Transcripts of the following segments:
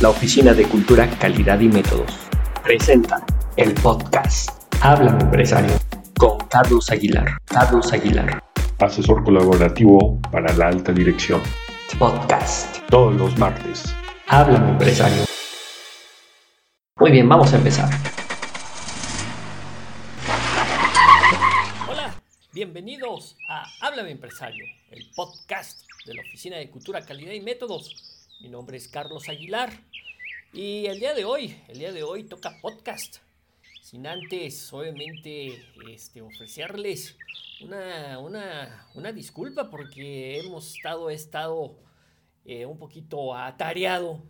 la Oficina de Cultura, Calidad y Métodos, presenta el podcast Háblame Empresario con Carlos Aguilar. Carlos Aguilar. Asesor colaborativo para la alta dirección. Podcast. Todos los martes. Háblame Empresario. Muy bien, vamos a empezar. Hola, bienvenidos a Háblame Empresario, el podcast de la Oficina de Cultura, Calidad y Métodos. Mi nombre es Carlos Aguilar y el día de hoy, el día de hoy toca podcast. Sin antes, obviamente, este, ofrecerles una, una, una disculpa porque hemos estado, estado eh, un poquito atareado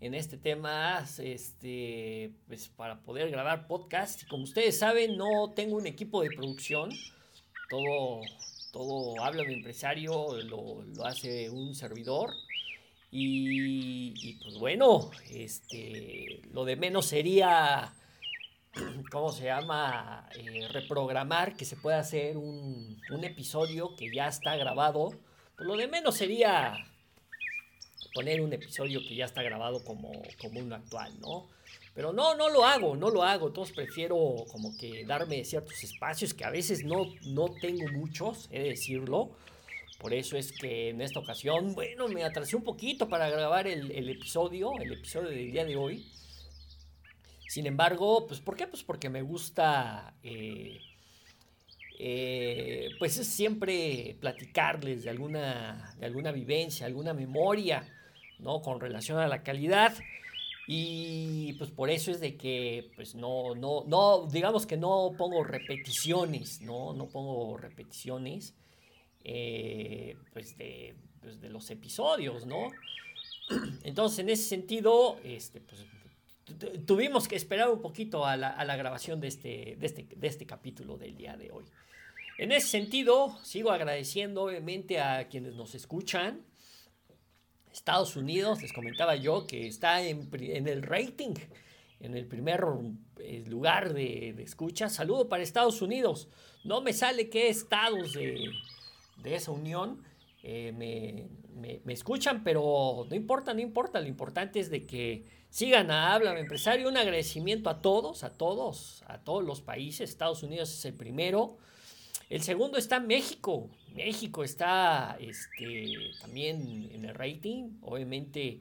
en este tema este, pues, para poder grabar podcast. Como ustedes saben, no tengo un equipo de producción. Todo, todo habla de empresario, lo, lo hace un servidor. Y, pues bueno, este, lo de menos sería, ¿cómo se llama? Eh, reprogramar que se pueda hacer un, un, episodio que ya está grabado. Pues lo de menos sería poner un episodio que ya está grabado como, como uno actual, ¿no? Pero no, no lo hago, no lo hago. Entonces prefiero como que darme ciertos espacios que a veces no, no tengo muchos, he de decirlo. Por eso es que en esta ocasión, bueno, me atrasé un poquito para grabar el, episodio, el episodio del día de hoy. Sin embargo, pues ¿por qué? Pues porque me gusta, eh, eh, pues es siempre platicarles de alguna, de alguna vivencia, alguna memoria, ¿no? Con relación a la calidad. Y pues por eso es de que, pues no, no, no, digamos que no pongo repeticiones, ¿no? No pongo repeticiones, eh, pues, de, pues de los episodios, ¿no? Entonces, en ese sentido, este, pues, tuvimos que esperar un poquito a la, a la grabación de este, de, este, de este capítulo del día de hoy. En ese sentido, sigo agradeciendo obviamente a quienes nos escuchan, Estados Unidos, les comentaba yo que está en, en el rating, en el primer eh, lugar de, de, escucha. Saludo para Estados Unidos. No me sale qué estados de, de esa unión eh, me, me, escuchan, pero no importa, no importa. Lo importante es de que sigan a Háblame Empresario. Un agradecimiento a todos, a todos, a todos los países. Estados Unidos es el primero. El segundo está México. México está este, también en el rating. Obviamente,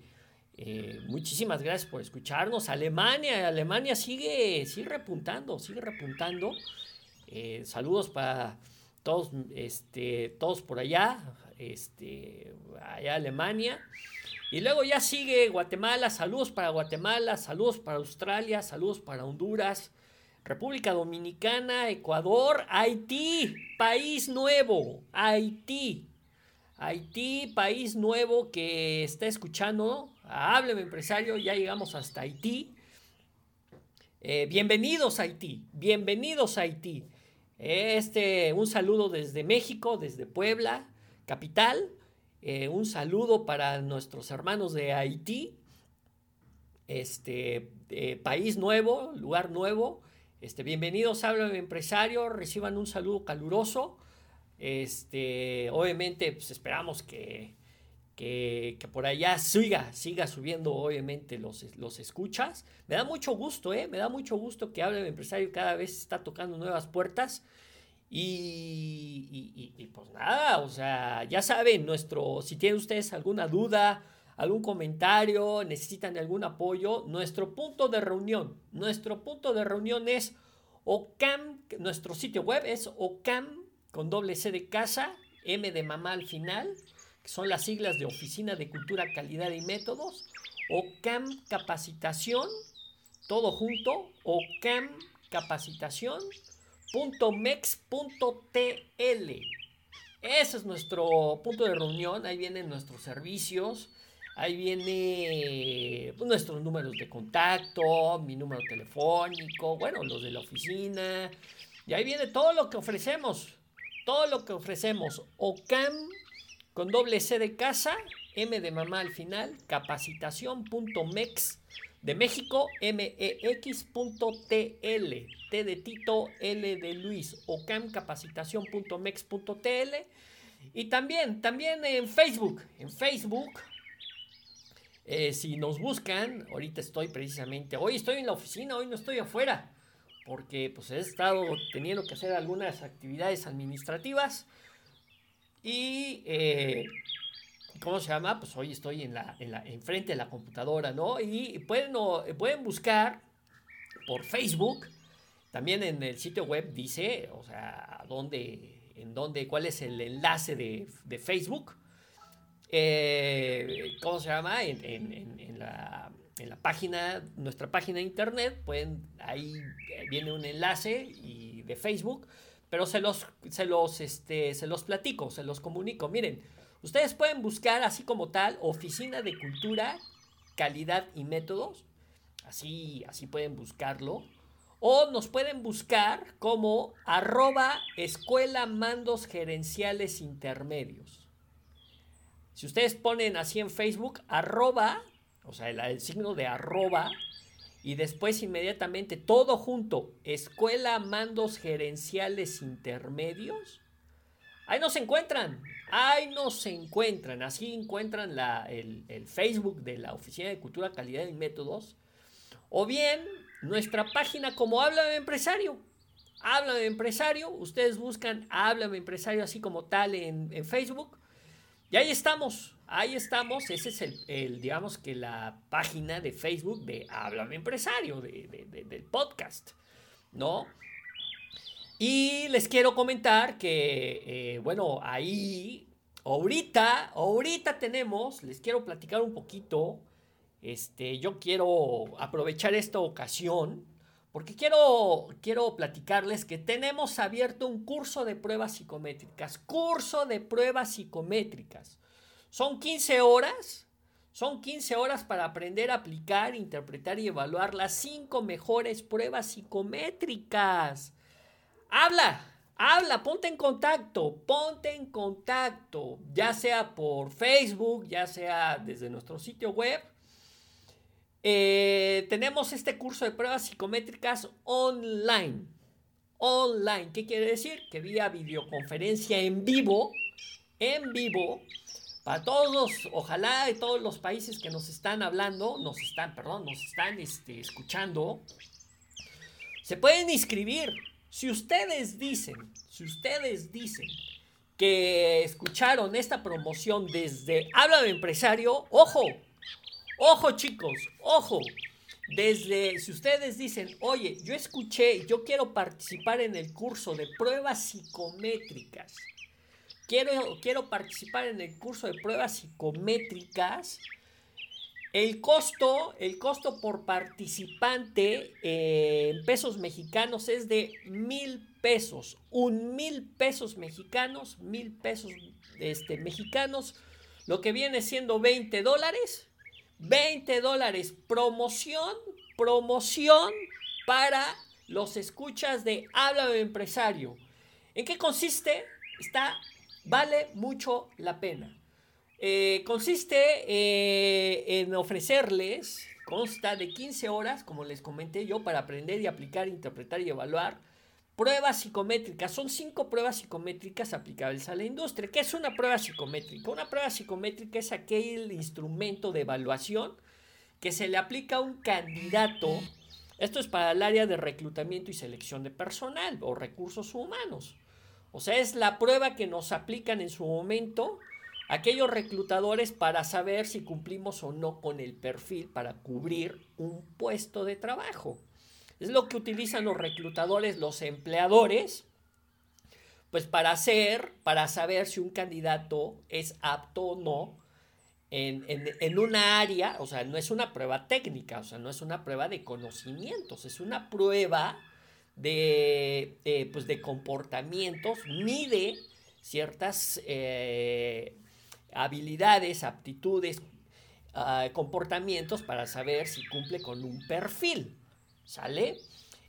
eh, muchísimas gracias por escucharnos. Alemania, Alemania sigue, sigue repuntando, sigue repuntando. Eh, saludos para todos, este, todos por allá, este, allá Alemania. Y luego ya sigue Guatemala, saludos para Guatemala, saludos para Australia, saludos para Honduras. República Dominicana, Ecuador, Haití, país nuevo, Haití. Haití, país nuevo que está escuchando. Hábleme, empresario, ya llegamos hasta Haití. Eh, bienvenidos a Haití, bienvenidos a Haití. Este, un saludo desde México, desde Puebla, capital. Eh, un saludo para nuestros hermanos de Haití. Este, eh, país nuevo, lugar nuevo. Este, bienvenidos, hablan empresario, reciban un saludo caluroso. Este, obviamente, pues esperamos que, que, por allá siga, siga subiendo, obviamente, los, los escuchas. Me da mucho gusto, ¿eh? Me da mucho gusto que Hablen Empresario cada vez está tocando nuevas puertas. Y, y, y, pues nada, o sea, ya saben, nuestro, si tienen ustedes alguna duda, algún comentario, necesitan de algún apoyo, nuestro punto de reunión, nuestro punto de reunión es OCAM, nuestro sitio web es OCAM con doble C de casa, M de mamá al final, que son las siglas de Oficina de Cultura, Calidad y Métodos, OCAM Capacitación, todo junto, OCAM Capacitación, .mex.tl. Ese es nuestro punto de reunión, ahí vienen nuestros servicios, ahí viene pues, nuestros números de contacto, mi número telefónico, bueno, los de la oficina, y ahí viene todo lo que ofrecemos, todo lo que ofrecemos. OCAM con doble C de casa, M de mamá al final, capacitación.mex de México, mex.tl, T de Tito, L de Luis, ocamcapacitación.mex.tl y también, también en Facebook, en Facebook Eh, si nos buscan, ahorita estoy precisamente, hoy estoy en la oficina, hoy no estoy afuera, porque pues he estado teniendo que hacer algunas actividades administrativas y, eh, ¿cómo se llama? Pues hoy estoy en la, en la, enfrente de la computadora, ¿no? Y pueden, pueden buscar por Facebook, también en el sitio web dice, o sea, dónde, en dónde, cuál es el enlace de, de Facebook eh, ¿cómo se llama? En, la, página, nuestra página de internet, pueden, ahí viene un enlace y de Facebook, pero se los, se los, este, se los platico, se los comunico. Miren, ustedes pueden buscar así como tal Oficina de Cultura, Calidad y Métodos, así, así pueden buscarlo. O nos pueden buscar como arroba escuela mandos gerenciales intermedios. Si ustedes ponen así en Facebook, arroba, o sea, el, signo de arroba, y después inmediatamente todo junto, Escuela Mandos Gerenciales Intermedios, ahí nos encuentran, ahí nos encuentran, así encuentran la, el, el Facebook de la Oficina de Cultura, Calidad y Métodos, o bien nuestra página como Háblame Empresario. Háblame Empresario, ustedes buscan Háblame Empresario así como tal en, en Facebook y ahí estamos, ahí estamos. Ese es el, digamos que la página de Facebook de Háblame Empresario, del podcast, ¿no? Y les quiero comentar que, eh, bueno, ahí, ahorita, ahorita tenemos, les quiero platicar un poquito. Este, yo quiero aprovechar esta ocasión porque quiero, quiero platicarles que tenemos abierto un curso de pruebas psicométricas. Curso de pruebas psicométricas. Son 15 horas. Son 15 horas para aprender a aplicar, interpretar y evaluar las 5 mejores pruebas psicométricas. Habla, habla, ponte en contacto, ponte en contacto, ya sea por Facebook, ya sea desde nuestro sitio web eh, tenemos este curso de pruebas psicométricas online. Online, ¿qué quiere decir? Que vía videoconferencia en vivo, en vivo, para todos, ojalá de todos los países que nos están hablando, nos están, perdón, nos están este, escuchando, se pueden inscribir. Si ustedes dicen, si ustedes dicen que escucharon esta promoción desde Habla de Empresario, ojo, Ojo chicos, ojo. Desde, si ustedes dicen, oye, yo escuché, yo quiero participar en el curso de pruebas psicométricas. Quiero, quiero participar en el curso de pruebas psicométricas. El costo, el costo por participante eh, en pesos mexicanos es de mil pesos. Un mil pesos mexicanos, mil pesos este, mexicanos, lo que viene siendo 20 dólares 20 dólares. Promoción, promoción para los escuchas de Habla de Empresario. ¿En qué consiste? Está, vale mucho la pena. Eh, consiste eh, en ofrecerles, consta de 15 horas, como les comenté yo, para aprender y aplicar, interpretar y evaluar Pruebas psicométricas. Son cinco pruebas psicométricas aplicables a la industria. ¿Qué es una prueba psicométrica? Una prueba psicométrica es aquel instrumento de evaluación que se le aplica a un candidato. Esto es para el área de reclutamiento y selección de personal o recursos humanos. O sea, es la prueba que nos aplican en su momento aquellos reclutadores para saber si cumplimos o no con el perfil para cubrir un puesto de trabajo. Es lo que utilizan los reclutadores, los empleadores, pues para hacer, para saber si un candidato es apto o no en, en, una área, o sea, no es una prueba técnica, o sea, no es una prueba de conocimientos, es una prueba de, eh, pues de comportamientos, mide ciertas eh, habilidades, aptitudes, ah, comportamientos para saber si cumple con un perfil. ¿Sale?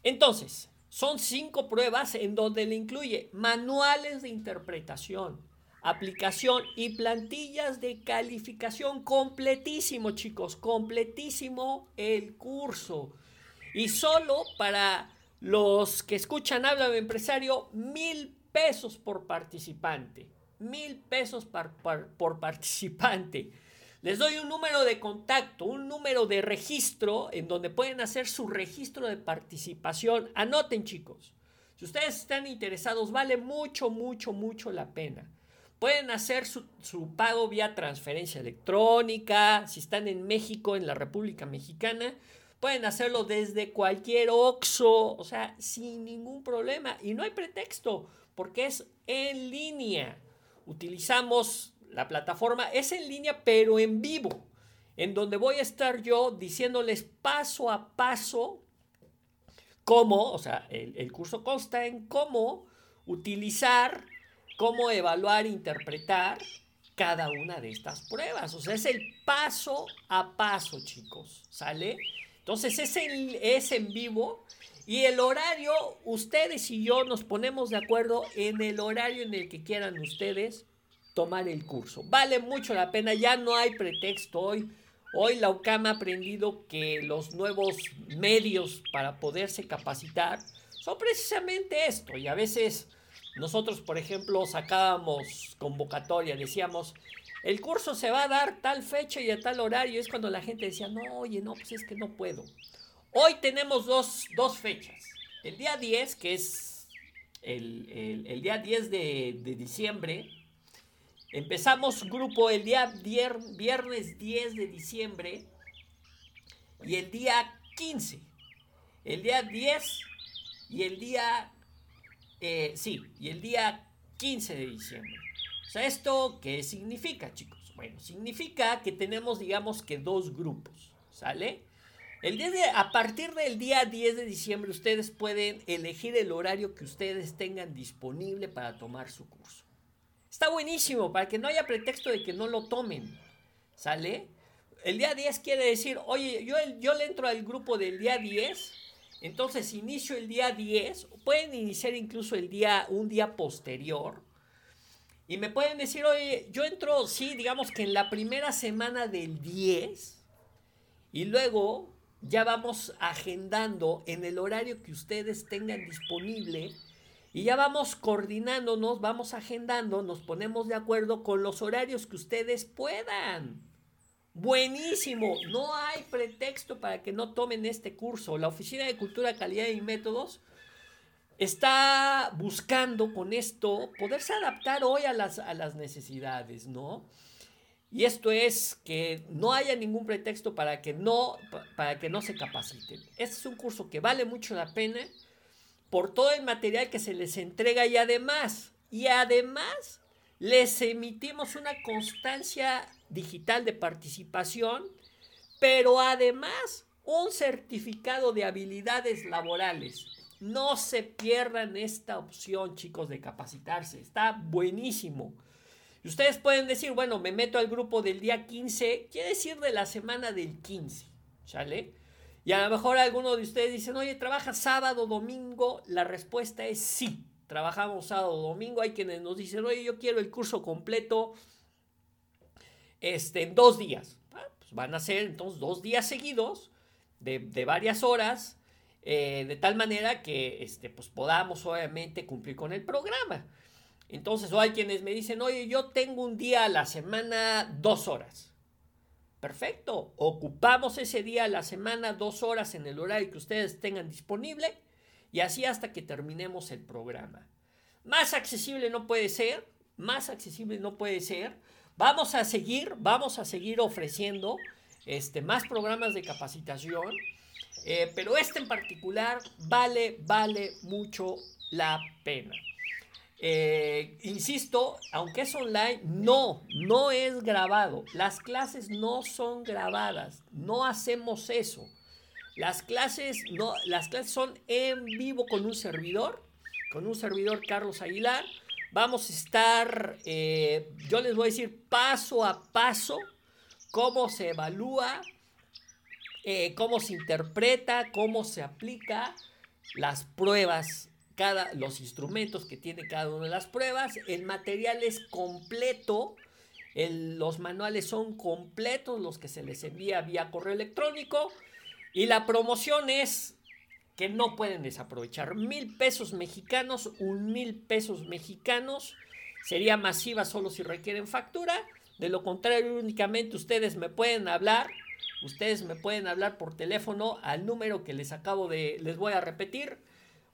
Entonces, son cinco pruebas en donde le incluye manuales de interpretación, aplicación y plantillas de calificación. Completísimo, chicos, completísimo el curso. Y solo para los que escuchan Habla de Empresario, mil pesos por participante. Mil pesos por participante. Les doy un número de contacto, un número de registro en donde pueden hacer su registro de participación. Anoten chicos, si ustedes están interesados, vale mucho, mucho, mucho la pena. Pueden hacer su, pago vía transferencia electrónica. Si están en México, en la República Mexicana, pueden hacerlo desde cualquier OXO, o sea, sin ningún problema. Y no hay pretexto, porque es en línea. Utilizamos la plataforma es en línea, pero en vivo, en donde voy a estar yo diciéndoles paso a paso cómo, o sea, el, curso consta en cómo utilizar, cómo evaluar, interpretar cada una de estas pruebas. O sea, es el paso a paso, chicos, ¿sale? Entonces es es en vivo y el horario, ustedes y yo nos ponemos de acuerdo en el horario en el que quieran ustedes tomar el curso. Vale mucho la pena, ya no hay pretexto hoy. Hoy la UCAM ha aprendido que los nuevos medios para poderse capacitar son precisamente esto. Y a veces nosotros, por ejemplo, sacábamos convocatoria, decíamos, el curso se va a dar tal fecha y a tal horario. Es cuando la gente decía, no, oye, no, pues es que no puedo. Hoy tenemos dos, fechas. El día 10, que es el, día 10 de, de diciembre, Empezamos grupo el día viernes 10 de diciembre y el día 15. El día 10 y el día, eh, sí, y el día 15 de diciembre. O sea, ¿esto qué significa, chicos? Bueno, significa que tenemos, digamos que dos grupos, ¿sale? El día a partir del día 10 de diciembre ustedes pueden elegir el horario que ustedes tengan disponible para tomar su curso. Está buenísimo para que no haya pretexto de que no lo tomen. ¿Sale? El día 10 quiere decir, oye, yo, yo le entro al grupo del día 10, entonces inicio el día 10, pueden iniciar incluso el día, un día posterior. Y me pueden decir, oye, yo entro, sí, digamos que en la primera semana del 10, y luego ya vamos agendando en el horario que ustedes tengan disponible y ya vamos coordinándonos, vamos agendando, nos ponemos de acuerdo con los horarios que ustedes puedan. Buenísimo, no hay pretexto para que no tomen este curso. La Oficina de Cultura, Calidad y Métodos está buscando con esto poderse adaptar hoy a las, a las necesidades, ¿no? Y esto es que no haya ningún pretexto para que no, para que no se capaciten. Este es un curso que vale mucho la pena por todo el material que se les entrega y además, y además les emitimos una constancia digital de participación, pero además un certificado de habilidades laborales. No se pierdan esta opción, chicos, de capacitarse. Está buenísimo. Y ustedes pueden decir, bueno, me meto al grupo del día 15, quiere decir de la semana del 15, ¿sale? Y a lo mejor algunos de ustedes dicen, oye, ¿trabaja sábado, domingo? La respuesta es sí, trabajamos sábado, domingo. Hay quienes nos dicen, oye, yo quiero el curso completo este, en dos días. Ah, pues van a ser entonces dos días seguidos de, varias horas, eh, de tal manera que este, pues podamos obviamente cumplir con el programa. Entonces, o hay quienes me dicen, oye, yo tengo un día a la semana dos horas. Perfecto. Ocupamos ese día a la semana dos horas en el horario que ustedes tengan disponible y así hasta que terminemos el programa. Más accesible no puede ser, más accesible no puede ser. Vamos a seguir, vamos a seguir ofreciendo este, más programas de capacitación, eh, pero este en particular vale, vale mucho la pena. Eh, insisto, aunque es online, no, no es grabado. Las clases no son grabadas, no hacemos eso. Las clases, las clases son en vivo con un servidor, con un servidor Carlos Aguilar. Vamos a estar, eh, yo les voy a decir paso a paso cómo se evalúa, eh, cómo se interpreta, cómo se aplica las pruebas cada, los instrumentos que tiene cada una de las pruebas. El material es completo. los manuales son completos, los que se les envía vía correo electrónico. Y la promoción es que no pueden desaprovechar. Mil pesos mexicanos, un mil pesos mexicanos. Sería masiva solo si requieren factura. De lo contrario, únicamente ustedes me pueden hablar. Ustedes me pueden hablar por teléfono al número que les acabo de, les voy a repetir.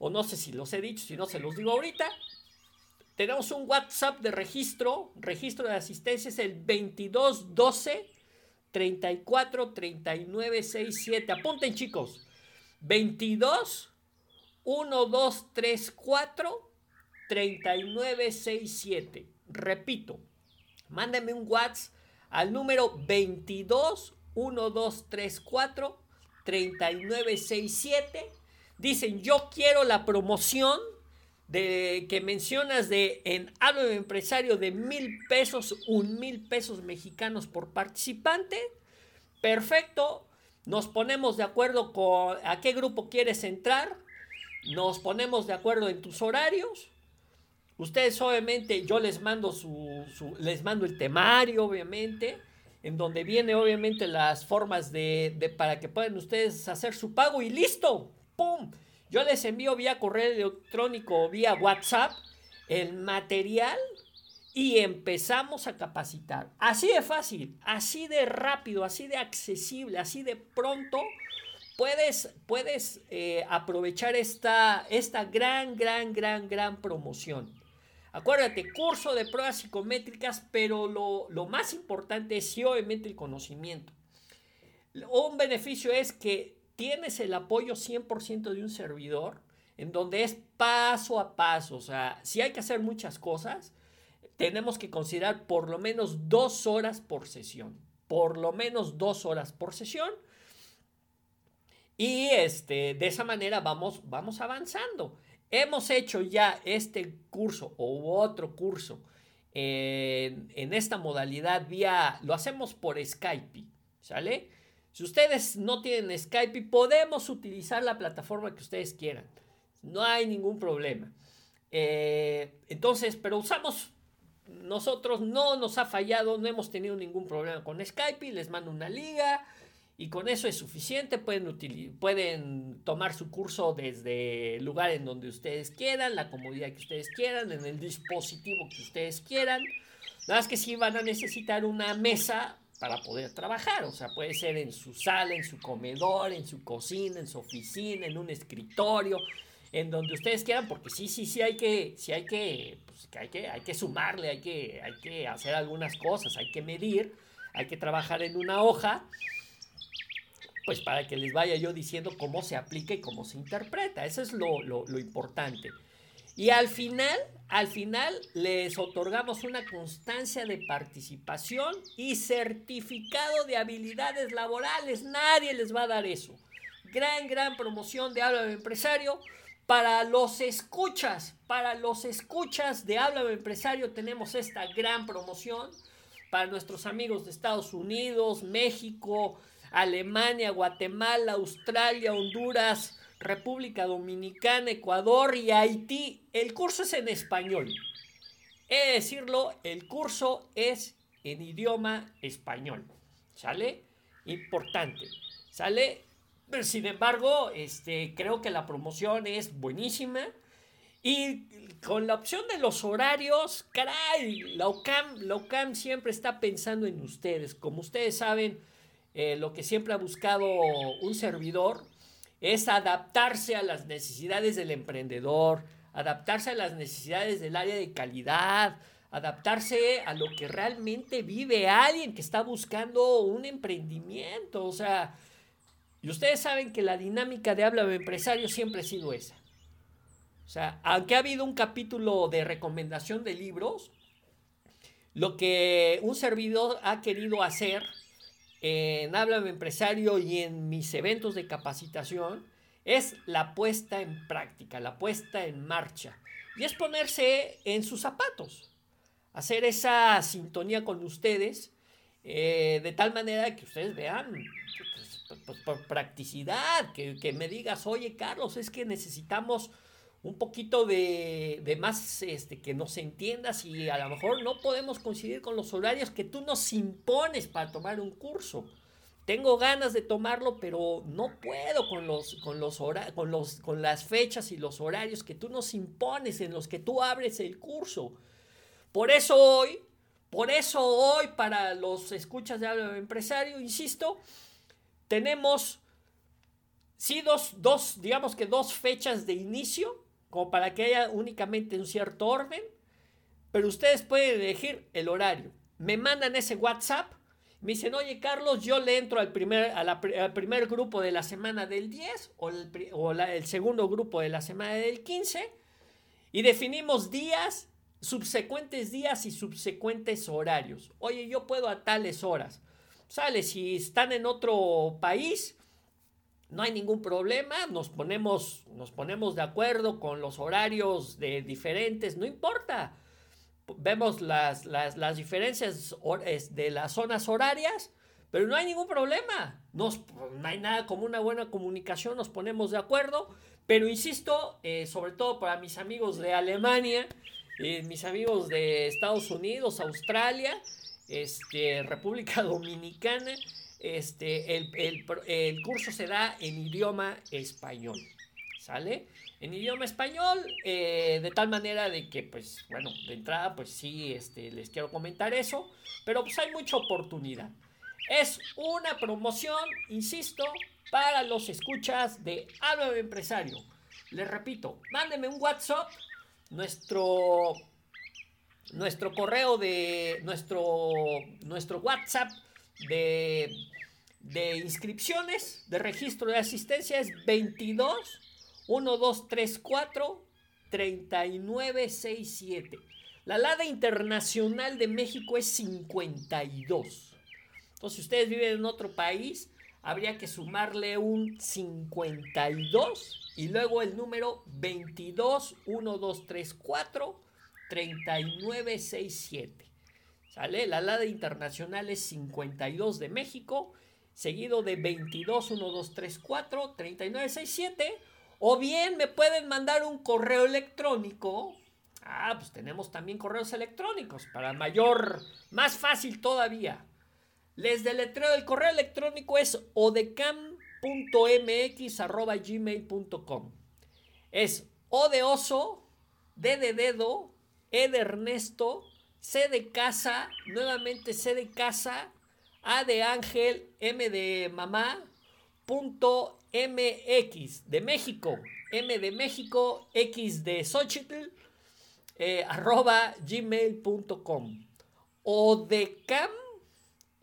O no sé si los he dicho, si no se los digo ahorita. Tenemos un WhatsApp de registro. Registro de asistencia es el 2212 34 39 67. Apunten chicos. 22 1234 3967. Repito, mándenme un WhatsApp al número 22 1234 3967. Dicen, yo quiero la promoción de que mencionas de en hablo de empresario de mil pesos, un mil pesos mexicanos por participante. Perfecto. Nos ponemos de acuerdo con a qué grupo quieres entrar. Nos ponemos de acuerdo en tus horarios. Ustedes obviamente, yo les mando su, les mando el temario, obviamente, en donde viene obviamente las formas de, de para que puedan ustedes hacer su pago y listo. Yo les envío vía correo electrónico o vía WhatsApp el material y empezamos a capacitar. Así de fácil, así de rápido, así de accesible, así de pronto. Puedes, puedes eh, aprovechar esta, esta gran, gran, gran, gran promoción. Acuérdate, curso de pruebas psicométricas, pero lo, lo más importante es obviamente el conocimiento. Un beneficio es que tienes el apoyo 100% de un servidor, en donde es paso a paso, o sea, si hay que hacer muchas cosas, tenemos que considerar por lo menos dos horas por sesión, por lo menos dos horas por sesión, y este, de esa manera vamos, vamos avanzando. Hemos hecho ya este curso o otro curso en, esta modalidad vía, lo hacemos por Skype, ¿sale? Si ustedes no tienen Skype, podemos utilizar la plataforma que ustedes quieran. No hay ningún problema. Eh, entonces, pero usamos, nosotros no nos ha fallado, no hemos tenido ningún problema con Skype. Les mando una liga y con eso es suficiente. Pueden, pueden tomar su curso desde el lugar en donde ustedes quieran, la comodidad que ustedes quieran, en el dispositivo que ustedes quieran. Nada más que sí van a necesitar una mesa para poder trabajar. O sea, puede ser en su sala, en su comedor, en su cocina, en su oficina, en un escritorio, en donde ustedes quieran, porque sí, sí, sí hay que, sí hay pues, que hay que, hay que sumarle, hay que, hay que hacer algunas cosas, hay que medir, hay que trabajar en una hoja, pues para que les vaya yo diciendo cómo se aplica y cómo se interpreta. Eso es lo, lo, lo importante. Y al final, al final les otorgamos una constancia de participación y certificado de habilidades laborales. Nadie les va a dar eso. Gran, gran promoción de Habla Empresario. Para los escuchas, para los escuchas de Habla Empresario tenemos esta gran promoción. Para nuestros amigos de Estados Unidos, México, Alemania, Guatemala, Australia, Honduras, República Dominicana, Ecuador y Haití. El curso es en español. He de decirlo, el curso es en idioma español. ¿Sale? Importante. ¿Sale? Sin embargo, este, creo que la promoción es buenísima. Y con la opción de los horarios, caray, la OCAM, siempre está pensando en ustedes. Como ustedes saben, eh, lo que siempre ha buscado un servidor es adaptarse a las necesidades del emprendedor, adaptarse a las necesidades del área de calidad, adaptarse a lo que realmente vive alguien que está buscando un emprendimiento. O sea, y ustedes saben que la dinámica de habla de empresario siempre ha sido esa. O sea, aunque ha habido un capítulo de recomendación de libros, lo que un servidor ha querido hacer en Háblame Empresario y en mis eventos de capacitación es la puesta en práctica, la puesta en marcha. Y es ponerse en sus zapatos, hacer esa sintonía con ustedes, eh, de tal manera que ustedes vean, pues, pues, por practicidad, que, que me digas, oye Carlos, es que necesitamos un poquito de, más, este, que nos entiendas y a lo mejor no podemos coincidir con los horarios que tú nos impones para tomar un curso. Tengo ganas de tomarlo, pero no puedo con, los, con, los con, los, con las fechas y los horarios que tú nos impones, en los que tú abres el curso. Por eso hoy, por eso hoy para los escuchas de habla empresario, insisto, tenemos sí dos, dos, digamos que dos fechas de inicio, como para que haya únicamente un cierto orden, pero ustedes pueden elegir el horario. Me mandan ese WhatsApp, me dicen, oye Carlos, yo le entro al primer, al primer grupo de la semana del 10 o el, el segundo grupo de la semana del 15 y definimos días subsecuentes días y subsecuentes horarios. Oye, yo puedo a tales horas. Sale, si están en otro país, no hay ningún problema, nos ponemos, nos ponemos de acuerdo con los horarios de diferentes, no importa. Vemos las, las, las diferencias de las zonas horarias, pero no hay ningún problema. No hay nada como una buena comunicación, nos ponemos de acuerdo. Pero insisto, eh, sobre todo para mis amigos de Alemania, mis amigos de Estados Unidos, Australia, este, República Dominicana, este, el, curso se da en idioma español. ¿Sale? En idioma español, eh, de tal manera de que, pues, bueno, de entrada, pues sí, este, les quiero comentar eso, pero pues hay mucha oportunidad. Es una promoción, insisto, para los escuchas de Hablo de Empresario. Les repito, mándenme un WhatsApp nuestro, nuestro correo de nuestro, nuestro WhatsApp de, inscripciones, de registro de asistencia es 22 1234 3967. La LADA internacional de México es 52. Entonces, si ustedes viven en otro país, habría que sumarle un 52 y luego el número 22 1234 3967. La LADA internacional es 52 de México, seguido de 22 1234 3967. O bien me pueden mandar un correo electrónico. Ah, pues tenemos también correos electrónicos para mayor, más fácil todavía. Les deletreo, el correo electrónico es odecam.mx.gmail.com. Es O de oso, dedo, E de Ernesto, C de casa, nuevamente C de casa, A de ángel, M de mamá, punto MX de México, M de México, X de Xochitl, eh, arroba gmail.com. Odecam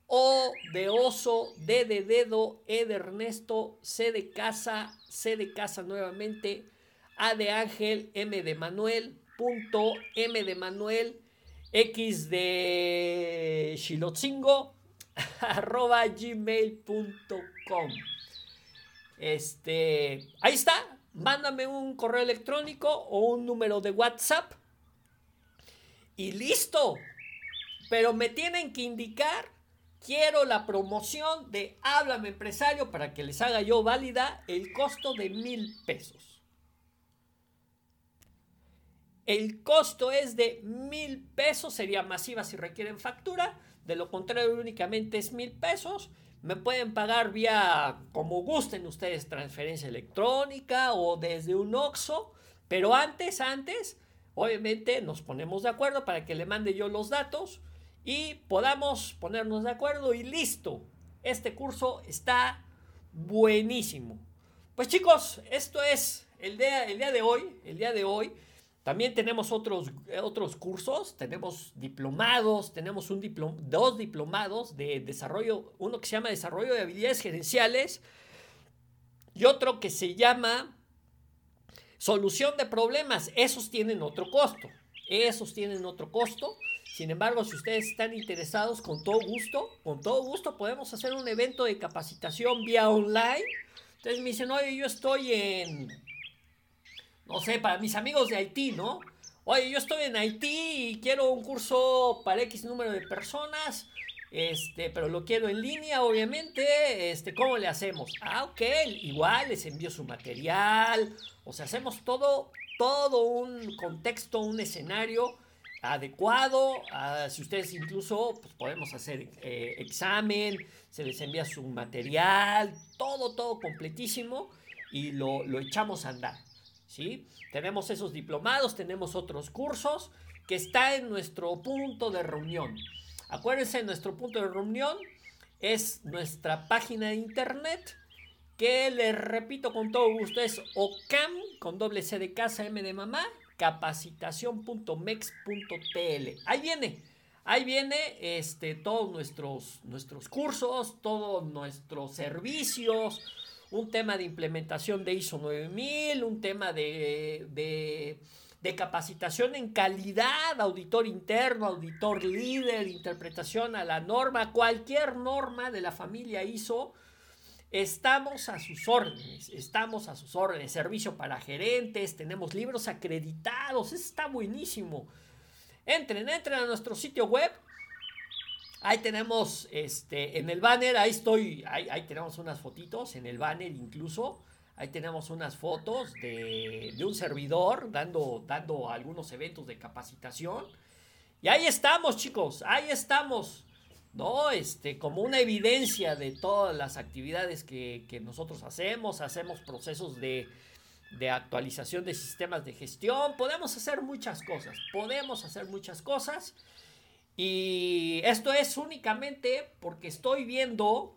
o de oso, D de dedo, E de Ernesto, C de casa, C de casa nuevamente, A de ángel, M de Manuel, punto, M de Manuel, X de Xilotzingo, arroba gmail.com. Este, ahí está, mándame un correo electrónico o un número de WhatsApp y listo. Pero me tienen que indicar Quiero la promoción de Háblame Empresario para que les haga yo válida el costo de mil pesos. El costo es de mil pesos, sería masiva si requieren factura. De lo contrario, únicamente es mil pesos. Me pueden pagar vía, como gusten ustedes, transferencia electrónica o desde un OXO. Pero antes, antes, obviamente nos ponemos de acuerdo para que le mande yo los datos y podamos ponernos de acuerdo y listo. Este curso está buenísimo. Pues chicos, esto es el día, el día de hoy. El día de hoy. También tenemos otros, otros cursos, tenemos diplomados, tenemos un dos diplomados de desarrollo, uno que se llama Desarrollo de Habilidades Gerenciales y otro que se llama Solución de Problemas. Esos tienen otro costo, esos tienen otro costo. Sin embargo, si ustedes están interesados, con todo gusto, con todo gusto podemos hacer un evento de capacitación vía online. Entonces me dicen, oye, yo estoy en, no sé, para mis amigos de Haití, ¿no? Oye, yo estoy en Haití y quiero un curso para X número de personas, este, pero lo quiero en línea, obviamente, este, ¿cómo le hacemos? Ah, ok, igual les envío su material, o sea, hacemos todo, todo un contexto, un escenario adecuado. si ustedes incluso pues podemos hacer eh, examen, se les envía su material, todo, todo completísimo y lo, echamos a andar. ¿Sí? Tenemos esos diplomados, tenemos otros cursos que está en nuestro punto de reunión. Acuérdense, nuestro punto de reunión es nuestra página de internet que les repito con todo gusto es OCAM con doble C de casa M de mamá capacitación.mex.tl. Ahí viene, ahí viene este, todos nuestros, nuestros cursos, todos nuestros servicios, un tema de implementación de ISO 9000, un tema de, de, capacitación en calidad, auditor interno, auditor líder, interpretación a la norma, cualquier norma de la familia ISO Estamos a sus órdenes, estamos a sus órdenes. Servicio para gerentes, tenemos libros acreditados, está buenísimo. Entren, entren a nuestro sitio web. Ahí tenemos, este, en el banner, ahí estoy, ahí, tenemos unas fotitos, en el banner incluso. Ahí tenemos unas fotos de, de un servidor dando, dando algunos eventos de capacitación. Y ahí estamos, chicos, ahí estamos. ¿no? Este, como una evidencia de todas las actividades que, nosotros hacemos, hacemos procesos de, de, actualización de sistemas de gestión, podemos hacer muchas cosas, podemos hacer muchas cosas. Y esto es únicamente porque estoy viendo,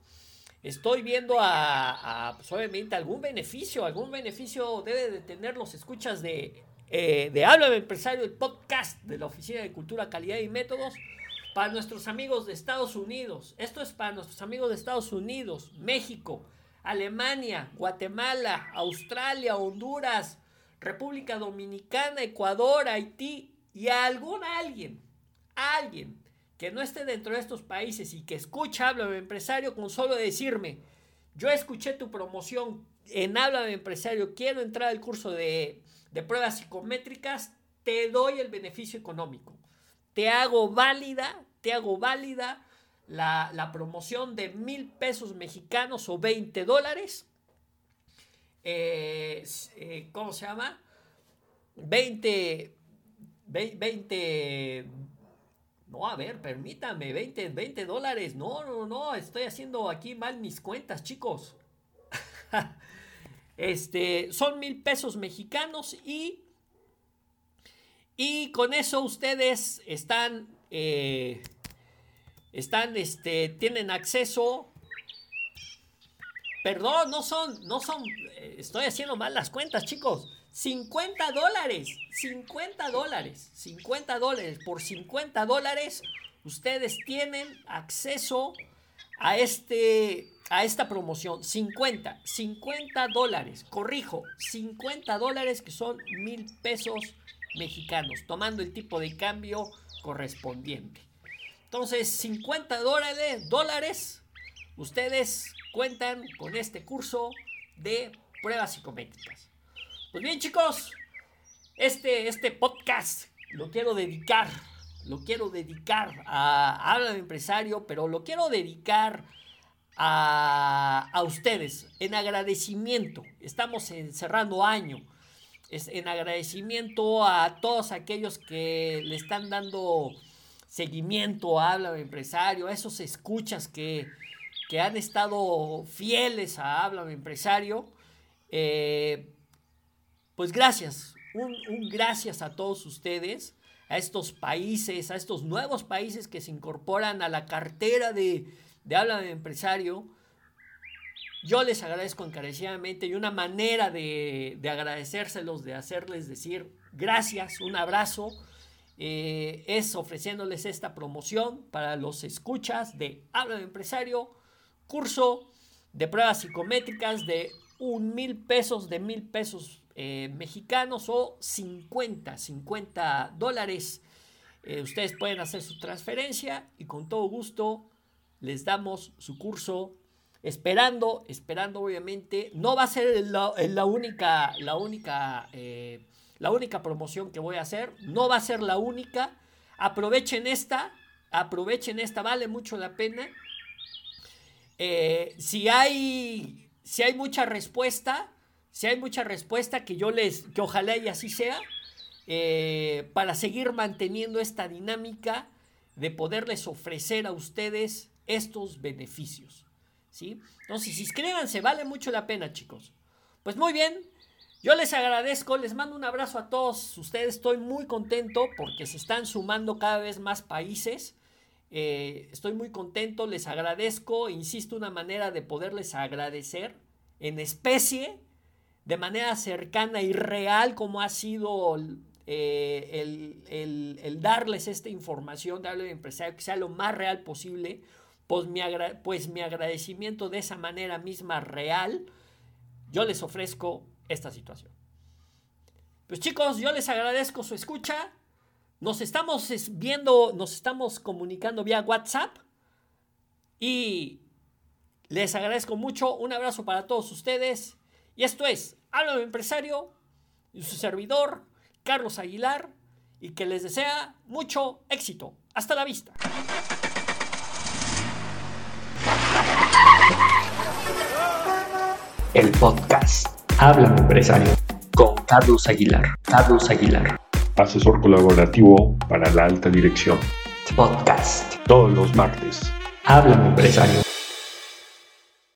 estoy viendo a, pues, obviamente algún beneficio, algún beneficio debe de tener los escuchas de, eh, de Habla de Empresario, el podcast de la Oficina de Cultura, Calidad y Métodos para nuestros amigos de Estados Unidos. Esto es para nuestros amigos de Estados Unidos, México, Alemania, Guatemala, Australia, Honduras, República Dominicana, Ecuador, Haití y a algún alguien, alguien que no esté dentro de estos países y que escucha Habla de Empresario con solo decirme, yo escuché tu promoción en Habla de Empresario, quiero entrar al curso de, de pruebas psicométricas, te doy el beneficio económico te hago válida, te hago válida la, promoción de mil pesos mexicanos o 20 dólares. Eh, eh, ¿Cómo se llama? 20, 20, no, a ver, permítame, 20, 20 dólares. No, no, no, estoy haciendo aquí mal mis cuentas, chicos. este, son mil pesos mexicanos y y con eso ustedes están, eh, están, este, tienen acceso. Perdón, no son, no son, eh, estoy haciendo mal las cuentas, chicos. 50 dólares, 50 dólares, 50 dólares. Por 50 dólares, ustedes tienen acceso a este, a esta promoción. 50, 50 dólares, corrijo, 50 dólares que son mil pesos mexicanos, tomando el tipo de cambio correspondiente. Entonces, 50 dólares, dólares, ustedes cuentan con este curso de pruebas psicométricas. Pues bien, chicos, este, este podcast lo quiero dedicar, lo quiero dedicar a Habla de Empresario, pero lo quiero dedicar a, a ustedes en agradecimiento. Estamos cerrando año es en agradecimiento a todos aquellos que le están dando seguimiento a Habla Empresario, a esos escuchas que, han estado fieles a Habla Empresario. Eh, pues gracias, un, gracias a todos ustedes, a estos países, a estos nuevos países que se incorporan a la cartera de, de Habla Empresario. Yo les agradezco encarecidamente y una manera de, agradecérselos, de hacerles decir gracias, un abrazo, eh, es ofreciéndoles esta promoción para los escuchas de Habla de Empresario, curso de pruebas psicométricas de un mil pesos, de mil pesos eh, mexicanos o 50, 50 dólares. Eh, ustedes pueden hacer su transferencia y con todo gusto les damos su curso esperando, esperando obviamente, no va a ser la, única, la única, eh, la única promoción que voy a hacer, no va a ser la única, aprovechen esta, aprovechen esta, vale mucho la pena. Si hay, si hay mucha respuesta, si hay mucha respuesta que yo les, que ojalá y así sea, eh, para seguir manteniendo esta dinámica de poderles ofrecer a ustedes estos beneficios. ¿sí? Entonces, inscríbanse, vale mucho la pena, chicos. Pues muy bien, Yo les agradezco, les mando un abrazo a todos ustedes. Estoy muy contento porque se están sumando cada vez más países. Eh, estoy muy contento, les agradezco. Insisto, una manera de poderles agradecer en especie, de manera cercana y real, como ha sido eh, el, darles esta información, darle al empresario que sea lo más real posible. Pues mi, pues mi agradecimiento de esa manera misma real, yo les ofrezco esta situación. Pues chicos, yo les agradezco su escucha. Nos estamos viendo, nos estamos comunicando vía WhatsApp. Y les agradezco mucho. Un abrazo para todos ustedes. Y esto es Hablo Empresario y su servidor, Carlos Aguilar. Y que les desea mucho éxito. Hasta la vista. El podcast Habla Empresario con Carlos Aguilar. Carlos Aguilar. Asesor colaborativo para la alta dirección. Podcast. Todos los martes. Habla Empresario.